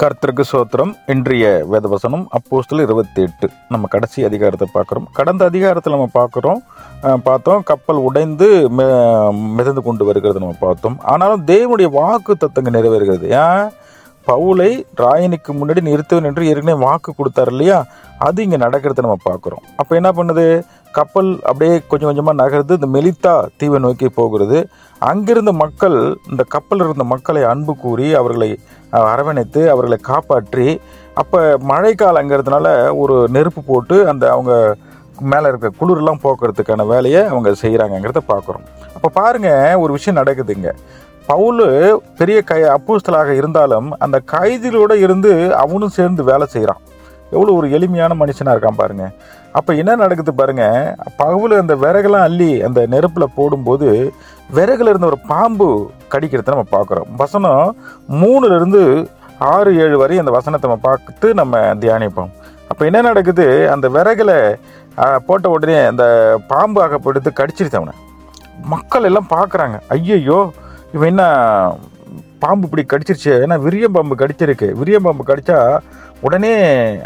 கர்த்தருக்கு சோத்திரம் இன்றைய வேதவசனம் அப்போஸ்தல் இருபத்தி எட்டு நம்ம கடைசி அதிகாரத்தை பார்க்குறோம். கடந்த அதிகாரத்தில் நம்ம பார்க்குறோம் பார்த்தோம் கப்பல் உடைந்து மெ மிதந்து கொண்டு வருகிறது நம்ம பார்த்தோம். ஆனாலும் தேவனுடைய வாக்கு தத்தங்க நிறைவேறுகிறது. ஏன்? பவுலை ராயனுக்கு முன்னாடி நிறுத்துவன் என்று ஏற்கனவே வாக்கு கொடுத்தாரு இல்லையா? அது இங்கே நடக்கிறத நம்ம பார்க்குறோம். அப்போ என்ன பண்ணுது? கப்பல் அப்படியே கொஞ்சம் கொஞ்சமாக நகருது இந்த மெலித்தா தீவை நோக்கி போகிறது. அங்கிருந்த மக்கள் இந்த கப்பலில் இருந்த மக்களை அன்பு கூறி அவர்களை அரவணைத்து அவர்களை காப்பாற்றி அப்போ மழைக்காலங்கிறதுனால ஒரு நெருப்பு போட்டு அந்த அவங்க மேலே இருக்க குளிர்லாம் போக்குறதுக்கான வேலையை அவங்க செய்கிறாங்கங்கிறத பார்க்குறோம். அப்போ பாருங்கள் ஒரு விஷயம் நடக்குதுங்க. பவுலு பெரிய கை அப்பூஸ்தலாக இருந்தாலும் அந்த கைதிகளோட இருந்து அவனும் சேர்ந்து வேலை செய்கிறான் எவ்வளோ ஒரு எளிமையான மனுஷனாக இருக்கான் பாருங்க. அப்போ என்ன நடக்குது பாருங்க. பவுல் அந்த விறகெல்லாம் அள்ளி அந்த நெருப்பில் போடும்போது விறகுல இருந்த ஒரு பாம்பு கடிக்கிறத நம்ம பார்க்குறோம் வசனம் மூணுலேருந்து ஆறு ஏழு வரை அந்த வசனத்தை நம்ம பார்த்து நம்ம தியானிப்போம். அப்போ என்ன நடக்குது? அந்த விறகுல போட்ட உடனே அந்த பாம்பு ஆகப்படுத்து கடிச்சிருத்தவனை மக்கள் எல்லாம் பார்க்குறாங்க ஐயையோ இவன் என்ன பாம்பு இப்படி கடிச்சிருச்சு? ஏன்னா விரிய பாம்பு கடிச்சிருக்கு. விரிய பாம்பு கடித்தா உடனே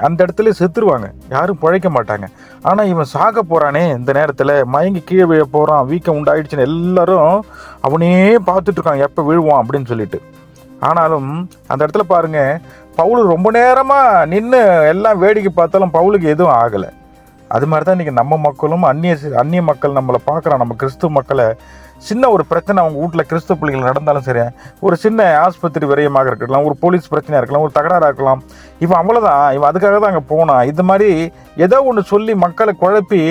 அந்த இடத்துல செத்துருவாங்க. யாரும் பிழைக்க மாட்டாங்க. ஆனால் இவன் சாக போகிறானே இந்த நேரத்தில். மயங்கி கீழே விழ போகிறான் வீக்கம் உண்டாயிடுச்சுன்னு எல்லாரும் அவனே பார்த்துட்ருக்கான் எப்போ விழுவான் அப்படின்னு சொல்லிட்டு. ஆனாலும் அந்த இடத்துல பாருங்கள் பவுல் ரொம்ப நேரமாக நின்று எல்லாம் வேடிக்கை பார்த்தாலும் பவுலுக்கு எதுவும் ஆகலை. அது மாதிரி தான் இன்றைக்கி நம்ம மக்களும் அந்நிய அந்நிய மக்கள் நம்மளை பார்க்குறோம் நம்ம கிறிஸ்துவ மக்களை சின்ன ஒரு பிரச்சனை அவங்க வீட்டில் கிறிஸ்துவ பிள்ளைகள் நடந்தாலும் சரி ஒரு சின்ன ஆஸ்பத்திரி விரயமாக இருக்கலாம் ஒரு போலீஸ் பிரச்சனையாக இருக்கலாம் ஒரு தகராறாக இருக்கலாம் இவன் அவ்வளோதான் இவன் அதுக்காக தான் அங்கே போனான் இது மாதிரி ஏதோ ஒன்று சொல்லி மக்களை குழப்பி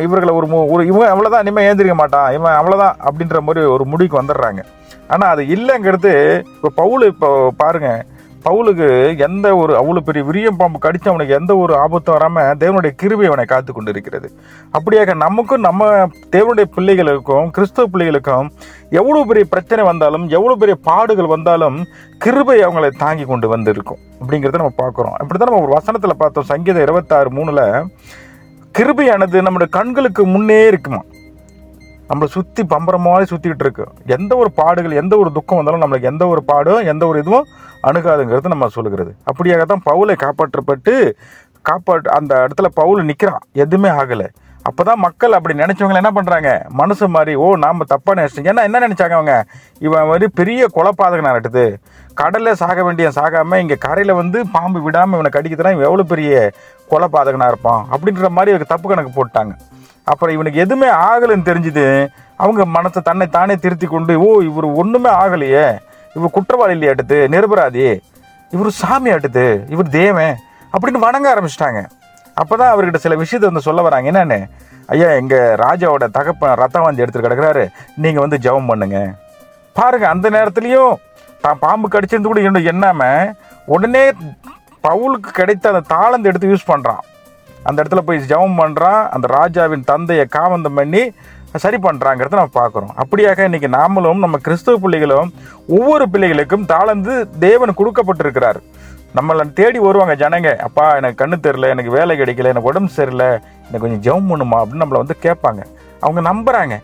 இவர்களை ஒரு ஒரு இவன் அவ்வளோதான் இனிமேல் ஏந்திரிக்க மாட்டான் இவன் அவ்வளோதான் அப்படின்ற மாதிரி ஒரு முடிவுக்கு வந்துடுறாங்க. ஆனால் அது இல்லைங்கிறது இப்போ பவுல் இப்போ பாருங்கள் பவுலுக்கு எந்த ஒரு அவ்வளோ பெரிய விரியம் பாம்பு கடித்து அவனுக்கு எந்த ஒரு ஆபத்தும் வராமல் தேவனுடைய கிருபை அவனை காத்து கொண்டு இருக்கிறது அப்படியாக நமக்கும் நம்ம தேவனுடைய பிள்ளைகளுக்கும் கிறிஸ்தவ பிள்ளைகளுக்கும் எவ்வளோ பெரிய பிரச்சனை வந்தாலும் எவ்வளோ பெரிய பாடுகள் வந்தாலும் கிருபை அவங்களை தாங்கி கொண்டு வந்திருக்கும். அப்படிங்கிறத நம்ம பார்க்குறோம். அப்படி தான் நம்ம ஒரு வசனத்தில் பார்த்தோம். சங்கீதம் இருபத்தாறு மூணில் கிருபையானது நம்முடைய கண்களுக்கு முன்னே இருக்குமா? நம்மளை சுற்றி பம்பரம் மாதிரி சுற்றிக்கிட்டு இருக்கு. எந்த ஒரு பாடுகள் எந்த ஒரு துக்கம் வந்தாலும் நம்மளுக்கு எந்த ஒரு பாடும் எந்த ஒரு இதுவும் அணுகாதுங்கிறது நம்ம சொல்லுகிறது. அப்படியாகத்தான் பவுலை காப்பாற்றப்பட்டு காப்பாற்று அந்த இடத்துல பவுல் நிற்கிறான் எதுவுமே ஆகலை. அப்போ தான் மக்கள் அப்படி நினச்சவங்க என்ன பண்ணுறாங்க மனசு மாதிரி ஓ நாம் தப்பாக நினச்சிட்டோம். ஏன்னா என்ன நினச்சாங்க அவங்க? இவன் மாதிரி பெரிய கொலப்பாதகனா நட்டுது கடலில் சாக வேண்டிய சாகாமல் இங்கே கரையில் வந்து பாம்பு விடாமல் இவனை கடிக்கிறதுனா இவன் எவ்வளோ பெரிய கொலப்பாதகனாக இருப்பான்? அப்படின்ற மாதிரி இவருக்கு தப்பு கணக்கு போட்டாங்க அப்புறம் இவனுக்கு எதுவுமே ஆகலைன்னு தெரிஞ்சுது அவங்க மனத்தை தன்னை தானே திருத்தி கொண்டு ஓ இவர் ஒன்றுமே ஆகலையே. இவர் குற்றவாளி இல்லையா அடுத்து நிரபராதி. இவர் சாமி ஆட்டுது இவர் தேவன். அப்படின்னு வணங்க ஆரம்பிச்சிட்டாங்க. அப்போ தான் அவர்கிட்ட சில விஷயத்தை வந்து சொல்ல வராங்க. என்னன்னு? ஐயா எங்கள் ராஜாவோட தகப்பன் ரத்தம் வாந்தி எடுத்துட்டு கிடக்குறாரு. நீங்கள் வந்து ஜெபம் பண்ணுங்க. பாருங்கள் அந்த நேரத்துலையும் தான் பாம்பு கடிச்சிருந்து கூட இன்னும் எண்ணாமல் உடனே பவுலுக்கு கிடைத்த அந்த தாளந்து எடுத்து யூஸ் பண்ணுறான் அந்த இடத்துல போய் ஜெபம் பண்ணுறான் அந்த ராஜாவின் தந்தையை காமந்தம் பண்ணி சரி பண்ணுறாங்கிறத நம்ம பார்க்குறோம். அப்படியாக இன்றைக்கி நாமளும் நம்ம கிறிஸ்துவ பிள்ளைகளும் ஒவ்வொரு பிள்ளைகளுக்கும் தாளந்து தேவன் கொடுக்கப்பட்டிருக்கிறார். நம்மளை தேடி வருவாங்க ஜனங்க. அப்பா எனக்கு கண்ணு தெரில எனக்கு வேலை கிடைக்கல எனக்கு உடம்பு சரியில்லை எனக்கு கொஞ்சம் ஜெபம் பண்ணுமா அப்படின்னு நம்மளை வந்து கேட்பாங்க. அவங்க நம்புகிறாங்க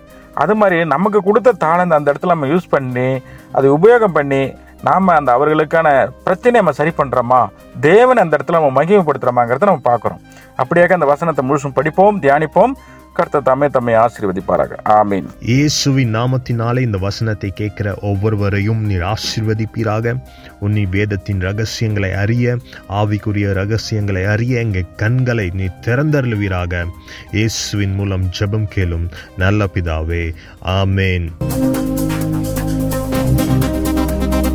அது மாதிரி நமக்கு கொடுத்த தாளந்து அந்த இடத்துல நம்ம யூஸ் பண்ணி அதை உபயோகம் பண்ணி நாம் அந்த அவர்களுக்கான பிரச்சனையை நம்ம சரி பண்ணுறோமா தேவன் அந்த இடத்துல நம்ம மகிமைப்படுத்துகிறோமாங்கிறத நம்ம பார்க்குறோம். அப்படியாக அந்த வசனத்தை முழுசும் படிப்போம் தியானிப்போம். கர்த்த தம்மை தம்மை ஆசீர்வதிப்பாராக. ஆமீன். இயேசுவின் நாமத்தினாலே இந்த வசனத்தை கேட்கிற ஒவ்வொருவரையும் நீர் ஆசீர்வதிப்பீராக. உன்னி வேதத்தின் ரகசியங்களை அறிய ஆவிக்குரிய ரகசியங்களை அறிய எங்கள் கண்களை நீ திறந்தருளுவீராக. இயேசுவின் மூலம் ஜெபம் கேளும் நல்ல பிதாவே. ஆமேன்.